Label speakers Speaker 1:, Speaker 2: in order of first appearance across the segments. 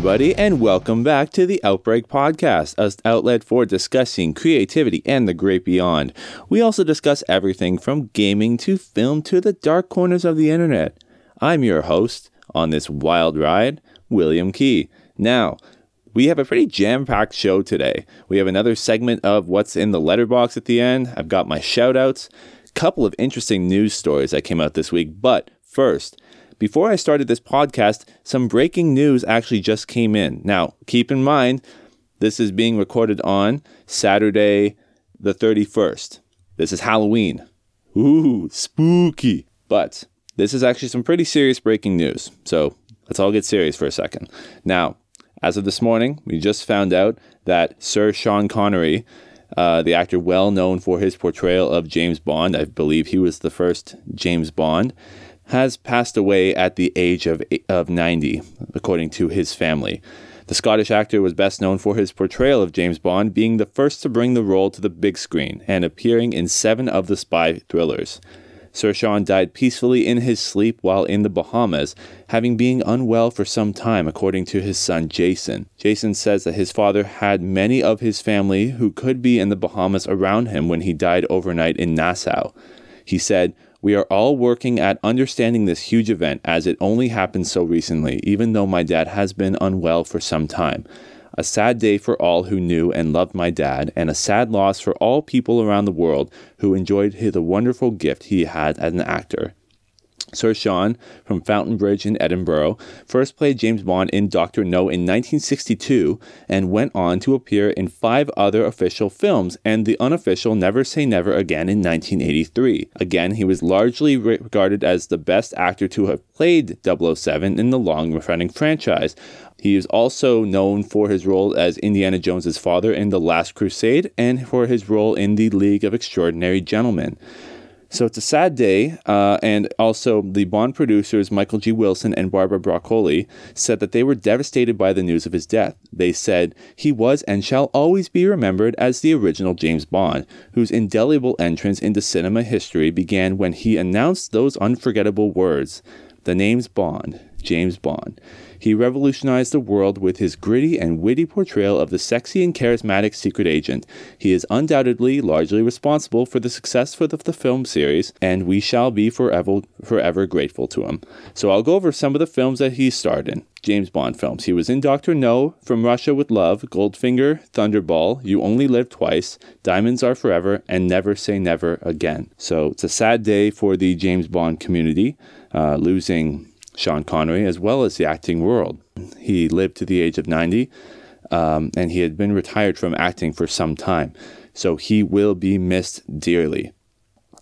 Speaker 1: everybody, and welcome back to the Outbreak Podcast, an outlet for discussing creativity and the great beyond. We also discuss everything from gaming to film to the dark corners of the internet. I'm your host on this wild ride, William Kee. Now, we have a pretty jam packed show today. We have another segment of what's in the letterbox at the end. I've got my shout outs, couple of interesting news stories that came out this week. But first, before I started this podcast, some breaking news actually just came in. Now, keep in mind, this is being recorded on Saturday, the 31st. This is Halloween. Ooh, spooky. But this is actually some pretty serious breaking news. So let's all get serious for a second. Now, as of this morning, we just found out that Sir Sean Connery, uh, the actor well known for his portrayal of James Bond, I believe he was the first James Bond, has passed away at the age of, of 90, according to his family. The Scottish actor was best known for his portrayal of James Bond, being the first to bring the role to the big screen and appearing in seven of the spy thrillers. Sir Sean died peacefully in his sleep while in the Bahamas, having been unwell for some time, according to his son Jason. Jason says that his father had many of his family who could be in the Bahamas around him when he died overnight in Nassau. He said, we are all working at understanding this huge event as it only happened so recently, even though my dad has been unwell for some time. A sad day for all who knew and loved my dad, and a sad loss for all people around the world who enjoyed the wonderful gift he had as an actor. Sir Sean from Fountainbridge in Edinburgh first played James Bond in Doctor No in 1962 and went on to appear in five other official films and the unofficial Never Say Never Again in 1983. Again, he was largely regarded as the best actor to have played 007 in the long running franchise. He is also known for his role as Indiana Jones's father in The Last Crusade and for his role in The League of Extraordinary Gentlemen. So it's a sad day, uh, and also the Bond producers Michael G. Wilson and Barbara Broccoli said that they were devastated by the news of his death. They said he was and shall always be remembered as the original James Bond, whose indelible entrance into cinema history began when he announced those unforgettable words: "The name's Bond, James Bond." He revolutionized the world with his gritty and witty portrayal of the sexy and charismatic secret agent. He is undoubtedly largely responsible for the success of the film series, and we shall be forever, forever grateful to him. So I'll go over some of the films that he starred in. James Bond films. He was in Doctor No, From Russia with Love, Goldfinger, Thunderball, You Only Live Twice, Diamonds Are Forever, and Never Say Never Again. So it's a sad day for the James Bond community, uh, losing Sean Connery, as well as the acting world. He lived to the age of 90, um, and he had been retired from acting for some time, so he will be missed dearly.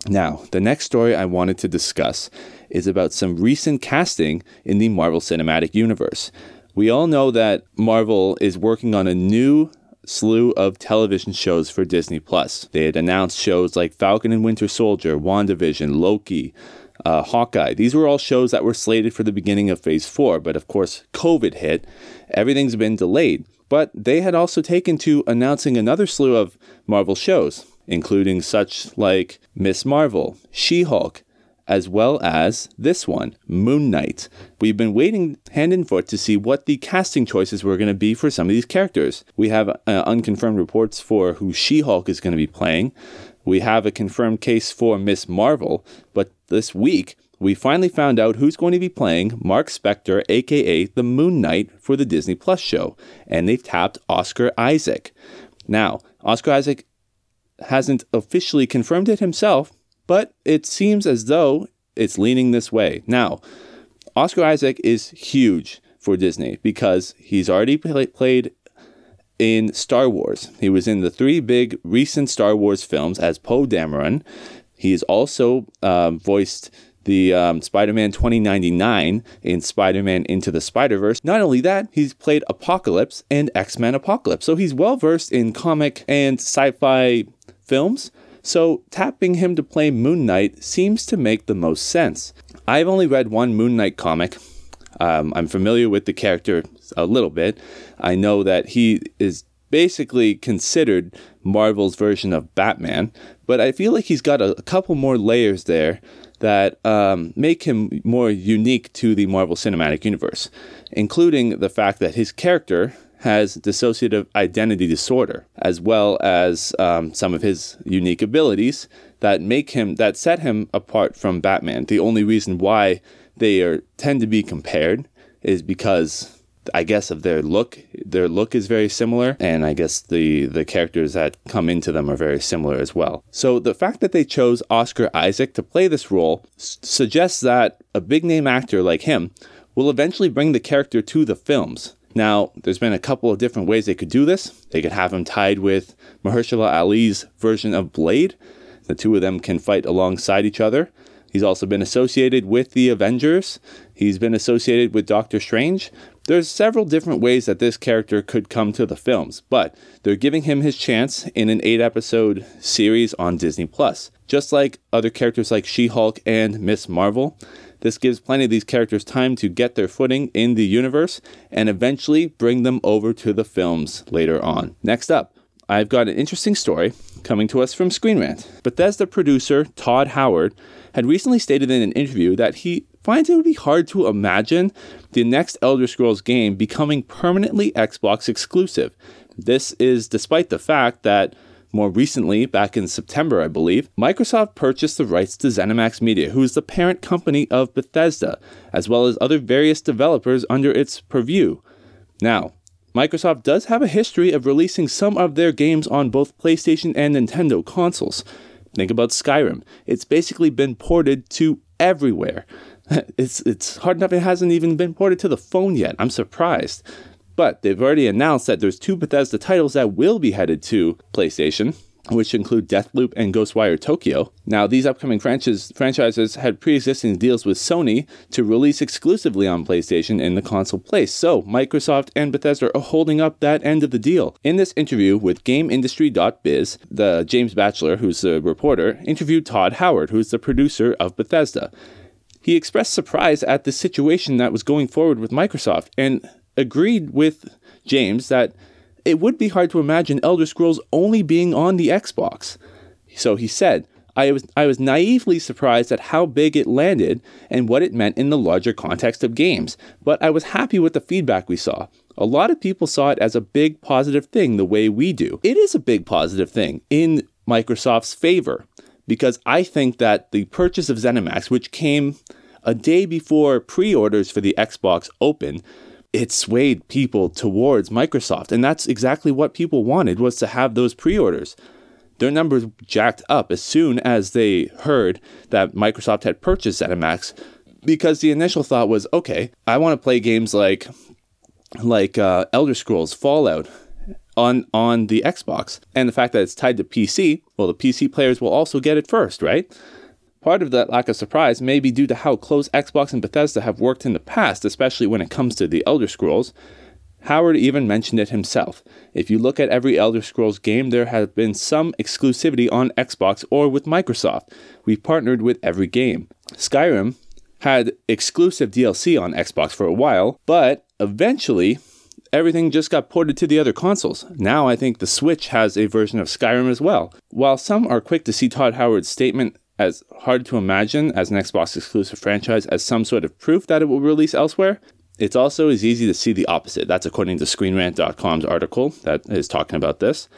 Speaker 1: Now, the next story I wanted to discuss is about some recent casting in the Marvel Cinematic Universe. We all know that Marvel is working on a new slew of television shows for Disney Plus. They had announced shows like Falcon and Winter Soldier, WandaVision, Loki, uh, Hawkeye. These were all shows that were slated for the beginning of Phase 4, but of course, COVID hit. Everything's been delayed. But they had also taken to announcing another slew of Marvel shows, including such like Miss Marvel, She Hulk, as well as this one, Moon Knight. We've been waiting hand and foot to see what the casting choices were going to be for some of these characters. We have uh, unconfirmed reports for who She Hulk is going to be playing. We have a confirmed case for Miss Marvel, but this week we finally found out who's going to be playing Mark Spector, aka the Moon Knight, for the Disney Plus show, and they've tapped Oscar Isaac. Now, Oscar Isaac hasn't officially confirmed it himself, but it seems as though it's leaning this way. Now, Oscar Isaac is huge for Disney because he's already play- played in Star Wars. He was in the three big recent Star Wars films as Poe Dameron. He has also um, voiced the um, Spider Man 2099 in Spider Man Into the Spider Verse. Not only that, he's played Apocalypse and X Men Apocalypse. So he's well versed in comic and sci fi films. So tapping him to play Moon Knight seems to make the most sense. I've only read one Moon Knight comic. Um, I'm familiar with the character a little bit. I know that he is basically considered Marvel's version of Batman, but I feel like he's got a, a couple more layers there that um, make him more unique to the Marvel Cinematic Universe, including the fact that his character has dissociative identity disorder, as well as um, some of his unique abilities that make him that set him apart from Batman. The only reason why they are tend to be compared is because I guess of their look. Their look is very similar, and I guess the the characters that come into them are very similar as well. So the fact that they chose Oscar Isaac to play this role s- suggests that a big name actor like him will eventually bring the character to the films. Now, there's been a couple of different ways they could do this. They could have him tied with Mahershala Ali's version of Blade. The two of them can fight alongside each other. He's also been associated with the Avengers. He's been associated with Doctor Strange. There's several different ways that this character could come to the films, but they're giving him his chance in an 8-episode series on Disney Plus. Just like other characters like She-Hulk and Miss Marvel, this gives plenty of these characters time to get their footing in the universe and eventually bring them over to the films later on. Next up, I've got an interesting story coming to us from Screen Rant. Bethesda producer Todd Howard had recently stated in an interview that he finds it would be hard to imagine the next Elder Scrolls game becoming permanently Xbox exclusive. This is despite the fact that more recently, back in September, I believe, Microsoft purchased the rights to ZeniMax Media, who is the parent company of Bethesda, as well as other various developers under its purview. Now, Microsoft does have a history of releasing some of their games on both PlayStation and Nintendo consoles. Think about Skyrim. It's basically been ported to everywhere. It's it's hard enough it hasn't even been ported to the phone yet. I'm surprised. But they've already announced that there's two Bethesda titles that will be headed to PlayStation, which include Deathloop and Ghostwire Tokyo. Now, these upcoming franchise, franchises had pre existing deals with Sony to release exclusively on PlayStation in the console place, so Microsoft and Bethesda are holding up that end of the deal. In this interview with GameIndustry.biz, the James Batchelor, who's the reporter, interviewed Todd Howard, who's the producer of Bethesda. He expressed surprise at the situation that was going forward with Microsoft and agreed with James that it would be hard to imagine Elder Scrolls only being on the Xbox. So he said, I was, I was naively surprised at how big it landed and what it meant in the larger context of games, but I was happy with the feedback we saw. A lot of people saw it as a big positive thing the way we do. It is a big positive thing in Microsoft's favor because I think that the purchase of ZeniMax, which came a day before pre orders for the Xbox opened, it swayed people towards Microsoft. And that's exactly what people wanted was to have those pre-orders. Their numbers jacked up as soon as they heard that Microsoft had purchased ZeniMax because the initial thought was, okay, I want to play games like like uh, Elder Scrolls, Fallout on on the Xbox, and the fact that it's tied to PC, well, the PC players will also get it first, right? Part of that lack of surprise may be due to how close Xbox and Bethesda have worked in the past, especially when it comes to the Elder Scrolls. Howard even mentioned it himself. If you look at every Elder Scrolls game, there has been some exclusivity on Xbox or with Microsoft. We've partnered with every game. Skyrim had exclusive DLC on Xbox for a while, but eventually everything just got ported to the other consoles. Now I think the Switch has a version of Skyrim as well. While some are quick to see Todd Howard's statement as hard to imagine as an Xbox exclusive franchise as some sort of proof that it will release elsewhere, it's also as easy to see the opposite. That's according to ScreenRant.com's article that is talking about this.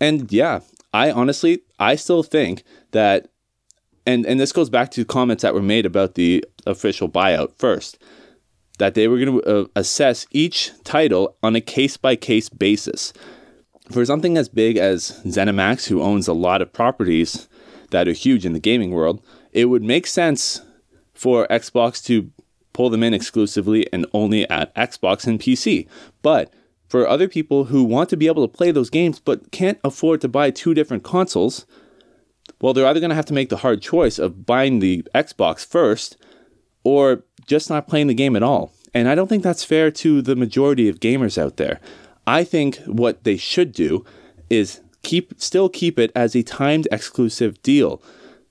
Speaker 1: And yeah, I honestly, I still think that, and, and this goes back to comments that were made about the official buyout first, that they were going to uh, assess each title on a case by case basis. For something as big as ZeniMax, who owns a lot of properties that are huge in the gaming world, it would make sense for Xbox to pull them in exclusively and only at Xbox and PC. But for other people who want to be able to play those games but can't afford to buy two different consoles, well, they're either going to have to make the hard choice of buying the Xbox first or just not playing the game at all. And I don't think that's fair to the majority of gamers out there. I think what they should do is keep still keep it as a timed exclusive deal.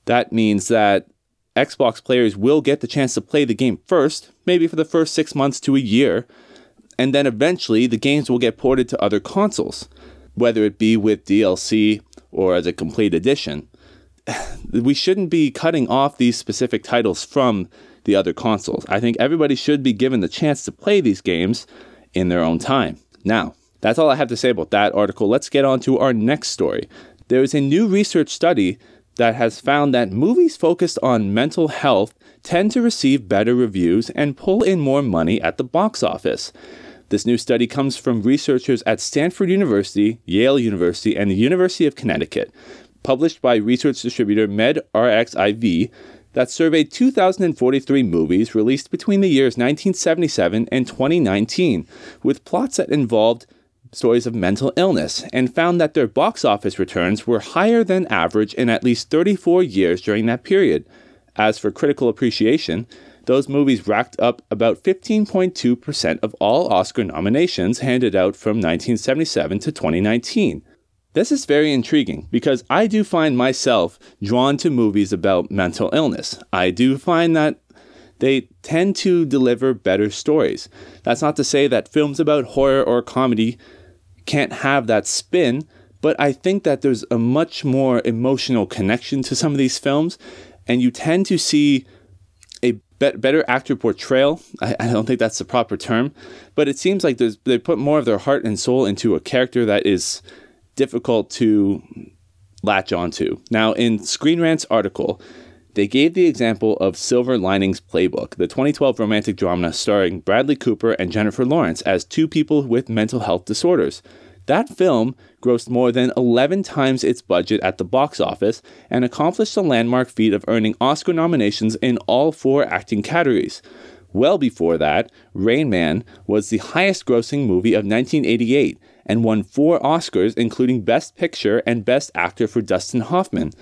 Speaker 1: That means that Xbox players will get the chance to play the game first, maybe for the first 6 months to a year, and then eventually the games will get ported to other consoles, whether it be with DLC or as a complete edition. we shouldn't be cutting off these specific titles from the other consoles. I think everybody should be given the chance to play these games in their own time. Now, that's all I have to say about that article. Let's get on to our next story. There is a new research study that has found that movies focused on mental health tend to receive better reviews and pull in more money at the box office. This new study comes from researchers at Stanford University, Yale University, and the University of Connecticut, published by research distributor MedRxiv, that surveyed 2,043 movies released between the years 1977 and 2019, with plots that involved stories of mental illness, and found that their box office returns were higher than average in at least 34 years during that period. As for critical appreciation, those movies racked up about 15.2% of all Oscar nominations handed out from 1977 to 2019. This is very intriguing because I do find myself drawn to movies about mental illness. I do find that they tend to deliver better stories. That's not to say that films about horror or comedy can't have that spin, but I think that there's a much more emotional connection to some of these films, and you tend to see a be- better actor portrayal. I, I, don't think that's the proper term, but it seems like they put more of their heart and soul into a character that is difficult to latch onto. Now, in Screen Rant's article, they gave the example of Silver Linings Playbook, the 2012 romantic drama starring Bradley Cooper and Jennifer Lawrence as two people with mental health disorders. That film grossed more than 11 times its budget at the box office and accomplished the landmark feat of earning Oscar nominations in all four acting categories. Well before that, Rain Man was the highest grossing movie of 1988 and won four Oscars, including Best Picture and Best Actor for Dustin Hoffman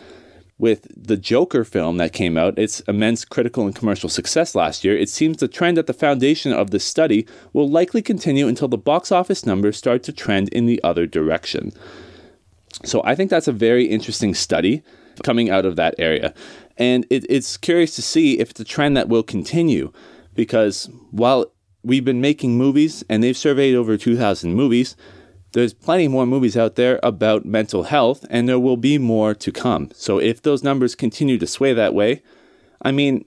Speaker 1: with the Joker film that came out, its immense critical and commercial success last year, it seems the trend at the foundation of this study will likely continue until the box office numbers start to trend in the other direction. So I think that's a very interesting study coming out of that area. And it, it's curious to see if it's a trend that will continue because while we've been making movies and they've surveyed over 2,000 movies, there's plenty more movies out there about mental health, and there will be more to come. So if those numbers continue to sway that way, I mean,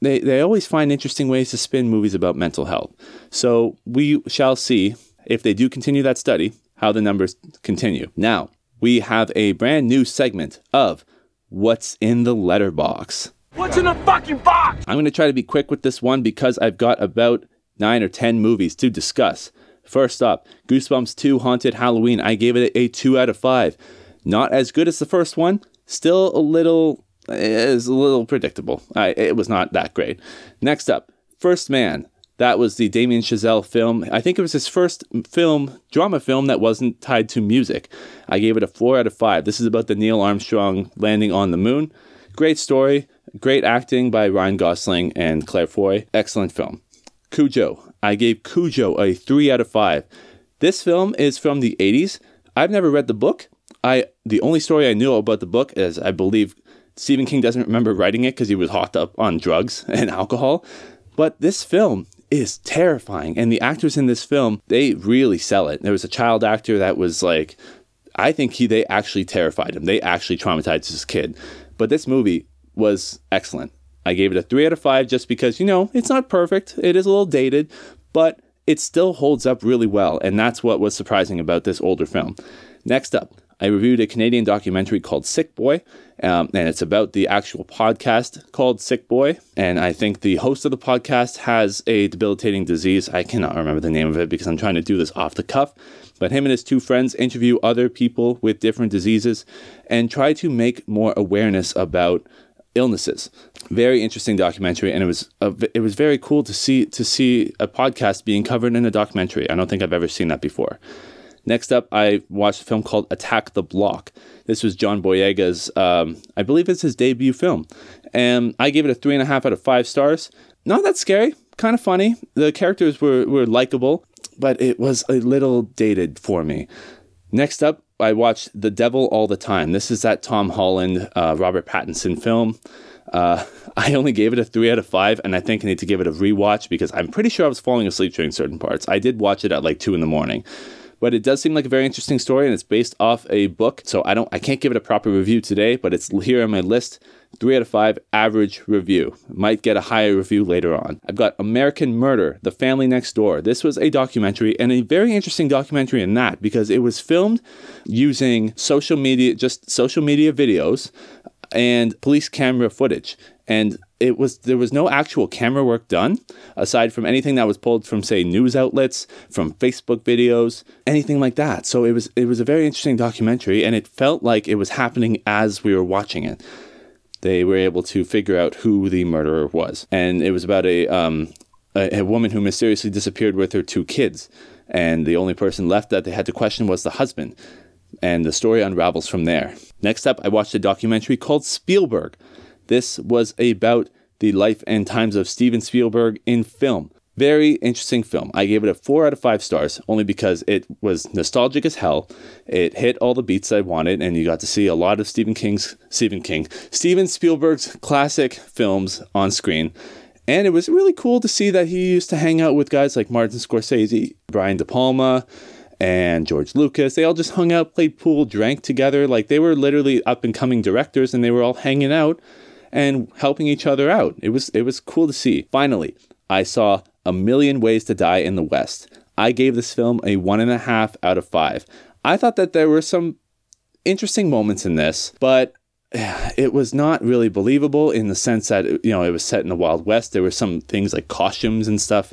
Speaker 1: they, they always find interesting ways to spin movies about mental health. So we shall see if they do continue that study, how the numbers continue. Now, we have a brand new segment of What's in the Letterbox.
Speaker 2: What's in the fucking box?
Speaker 1: I'm going to try to be quick with this one because I've got about nine or ten movies to discuss. First up, Goosebumps 2 Haunted Halloween. I gave it a 2 out of 5. Not as good as the first one, still a little is a little predictable. I, it was not that great. Next up, First Man. That was the Damien Chazelle film. I think it was his first film, drama film that wasn't tied to music. I gave it a 4 out of 5. This is about the Neil Armstrong landing on the moon. Great story, great acting by Ryan Gosling and Claire Foy. Excellent film. Cujo. I gave Cujo a 3 out of 5. This film is from the 80s. I've never read the book. I the only story I knew about the book is I believe Stephen King doesn't remember writing it because he was hooked up on drugs and alcohol. But this film is terrifying, and the actors in this film they really sell it. There was a child actor that was like, I think he they actually terrified him. They actually traumatized this kid. But this movie was excellent. I gave it a 3 out of 5 just because, you know, it's not perfect. It is a little dated, but it still holds up really well. And that's what was surprising about this older film. Next up, I reviewed a Canadian documentary called Sick Boy, um, and it's about the actual podcast called Sick Boy. And I think the host of the podcast has a debilitating disease. I cannot remember the name of it because I'm trying to do this off the cuff. But him and his two friends interview other people with different diseases and try to make more awareness about illnesses. Very interesting documentary, and it was a, it was very cool to see to see a podcast being covered in a documentary. I don't think I've ever seen that before. Next up, I watched a film called Attack the Block. This was John Boyega's, um, I believe it's his debut film, and I gave it a three and a half out of five stars. Not that scary, kind of funny. The characters were were likable, but it was a little dated for me. Next up, I watched The Devil All the Time. This is that Tom Holland, uh, Robert Pattinson film. Uh, I only gave it a three out of five, and I think I need to give it a rewatch because I'm pretty sure I was falling asleep during certain parts. I did watch it at like two in the morning, but it does seem like a very interesting story and it's based off a book. So I don't I can't give it a proper review today, but it's here on my list. 3 out of 5 average review. Might get a higher review later on. I've got American Murder, The Family Next Door. This was a documentary and a very interesting documentary in that because it was filmed using social media just social media videos and police camera footage. And it was there was no actual camera work done aside from anything that was pulled from say news outlets from facebook videos anything like that so it was it was a very interesting documentary and it felt like it was happening as we were watching it they were able to figure out who the murderer was. And it was about a um, a, a woman who mysteriously disappeared with her two kids. And the only person left that they had to question was the husband. And the story unravels from there. Next up i watched a documentary called spielberg. This was about the life and times of Steven Spielberg in film. Very interesting film. I gave it a 4 out of 5 stars only because it was nostalgic as hell. It hit all the beats I wanted and you got to see a lot of Stephen King's Stephen King, Steven Spielberg's classic films on screen. And it was really cool to see that he used to hang out with guys like Martin Scorsese, Brian De Palma, and George Lucas. They all just hung out, played pool, drank together. Like they were literally up and coming directors and they were all hanging out and helping each other out. It was it was cool to see. Finally, I saw A Million Ways to Die in the West. I gave this film a one and a half out of five. I thought that there were some interesting moments in this, but it was not really believable in the sense that you know it was set in the Wild West. There were some things like costumes and stuff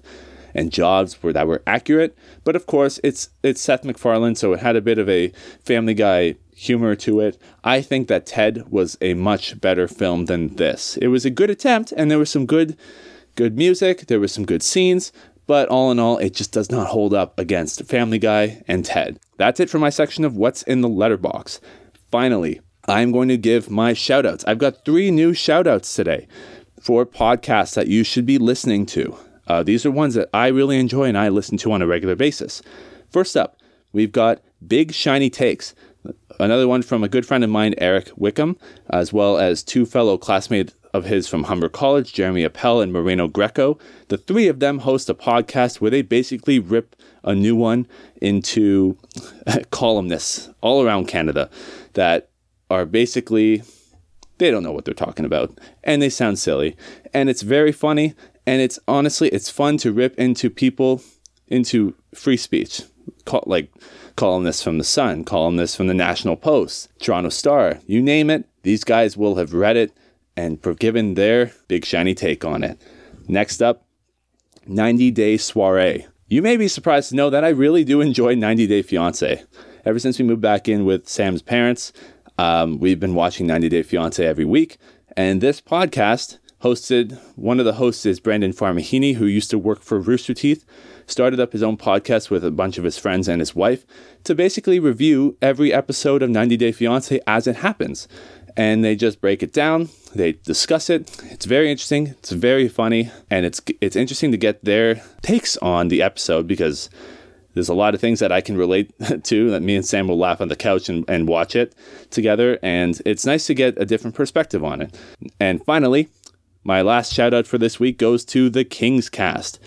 Speaker 1: and jobs that were accurate, but of course it's it's Seth MacFarlane, so it had a bit of a Family Guy humor to it. I think that Ted was a much better film than this. It was a good attempt and there were some good good music, there was some good scenes, but all in all it just does not hold up against Family Guy and Ted. That's it for my section of what's in the letterbox. Finally, I'm going to give my shoutouts. I've got 3 new shoutouts today for podcasts that you should be listening to. Uh, these are ones that I really enjoy and I listen to on a regular basis. First up, we've got Big Shiny Takes another one from a good friend of mine, Eric Wickham, as well as two fellow classmates of his from Humber College, Jeremy Appel and Moreno Greco. The three of them host a podcast where they basically rip a new one into columnists all around Canada that are basically they don't know what they're talking about and they sound silly and it's very funny and it's honestly it's fun to rip into people into free speech like columnists from The Sun, columnists from the National Post, Toronto Star, you name it, these guys will have read it and for given their big shiny take on it. Next up, 90 Day Soiree. You may be surprised to know that I really do enjoy 90 Day Fiance. Ever since we moved back in with Sam's parents, um, we've been watching 90 Day Fiance every week. And this podcast hosted, one of the hosts is Brandon Farmahini, who used to work for Rooster Teeth started up his own podcast with a bunch of his friends and his wife to basically review every episode of 90 Day Fiancé as it happens. And they just break it down, they discuss it. It's very interesting, it's very funny, and it's it's interesting to get their takes on the episode because there's a lot of things that I can relate to that me and Sam will laugh on the couch and, and watch it together. And it's nice to get a different perspective on it. And finally, my last shout out for this week goes to the Kingscast.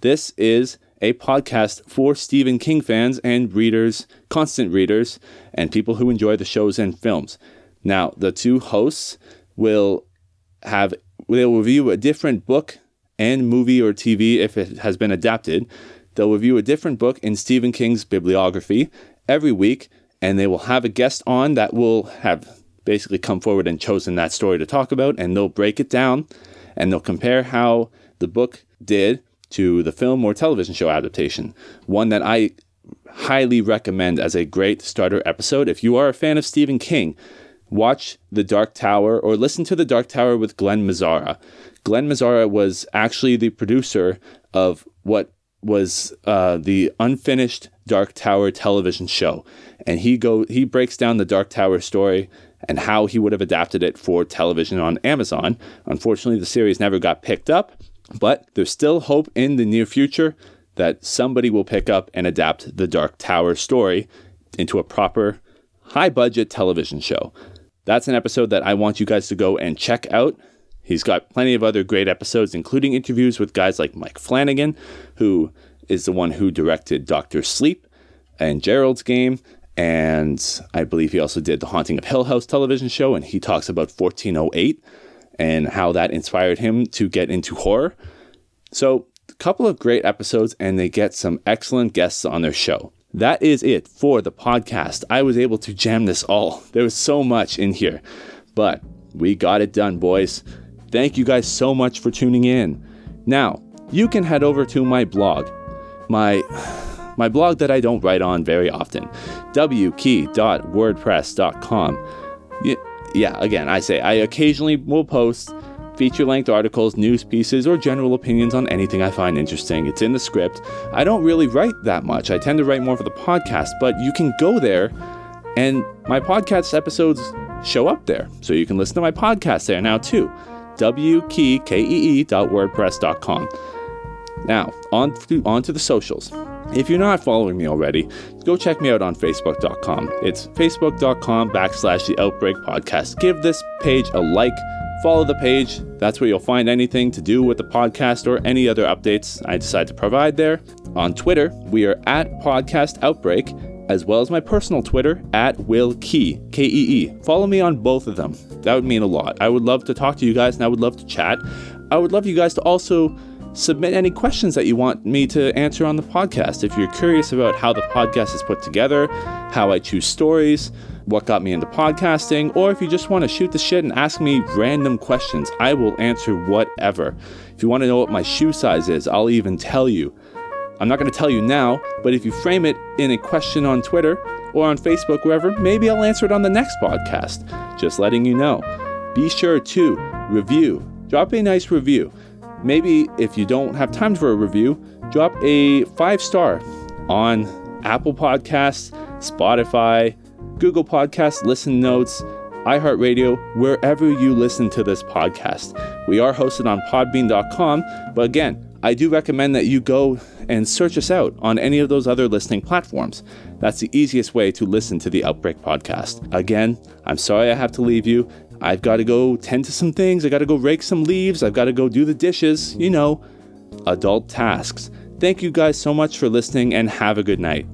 Speaker 1: This is a podcast for Stephen King fans and readers, constant readers, and people who enjoy the shows and films. Now, the two hosts will have they'll review a different book and movie or TV if it has been adapted. They'll review a different book in Stephen King's bibliography every week, and they will have a guest on that will have basically come forward and chosen that story to talk about, and they'll break it down and they'll compare how the book did to the film or television show adaptation. One that I highly recommend as a great starter episode. If you are a fan of Stephen King, watch The Dark Tower or listen to The Dark Tower with Glenn Mazzara. Glenn Mazzara was actually the producer of what was uh, the unfinished Dark Tower television show, and he go he breaks down the Dark Tower story and how he would have adapted it for television on Amazon. Unfortunately, the series never got picked up, but there's still hope in the near future that somebody will pick up and adapt the Dark Tower story into a proper high budget television show. That's an episode that I want you guys to go and check out. He's got plenty of other great episodes, including interviews with guys like Mike Flanagan, who is the one who directed Doctor Sleep, and Gerald's Game. And I believe he also did the Haunting of Hill House television show, and he talks about 1408 and how that inspired him to get into horror. So, a couple of great episodes, and they get some excellent guests on their show. That is it for the podcast. I was able to jam this all. There was so much in here, but we got it done, boys. Thank you guys so much for tuning in. Now, you can head over to my blog. My my blog that I don't write on very often, wkee.wordpress.com. Yeah, again, I say I occasionally will post feature length articles, news pieces, or general opinions on anything I find interesting. It's in the script. I don't really write that much. I tend to write more for the podcast, but you can go there and my podcast episodes show up there. So you can listen to my podcast there now too. wkee.wordpress.com. Now, on to, on to the socials. If you're not following me already, go check me out on Facebook.com. It's Facebook.com backslash The Outbreak Podcast. Give this page a like, follow the page. That's where you'll find anything to do with the podcast or any other updates I decide to provide there. On Twitter, we are at Podcast Outbreak, as well as my personal Twitter at Will Kee, K E E. Follow me on both of them. That would mean a lot. I would love to talk to you guys and I would love to chat. I would love you guys to also submit any questions that you want me to answer on the podcast. If you're curious about how the podcast is put together, how I choose stories, what got me into podcasting, or if you just want to shoot the shit and ask me random questions, I will answer whatever. If you want to know what my shoe size is, I'll even tell you. I'm not going to tell you now, but if you frame it in a question on Twitter or on Facebook, wherever, maybe I'll answer it on the next podcast. Just letting you know. Be sure to review, drop a nice review maybe if you don't have time for a review, drop a five star on Apple Podcasts, Spotify, Google Podcasts, Listen Notes, iHeartRadio, wherever you listen to this podcast. We are hosted on podbean.com, but again, I do recommend that you go and search us out on any of those other listening platforms. That's the easiest way to listen to the Outbreak podcast. Again, I'm sorry I have to leave you. I've got to go tend to some things. I got to go rake some leaves. I've got to go do the dishes. You know, adult tasks. Thank you guys so much for listening and have a good night.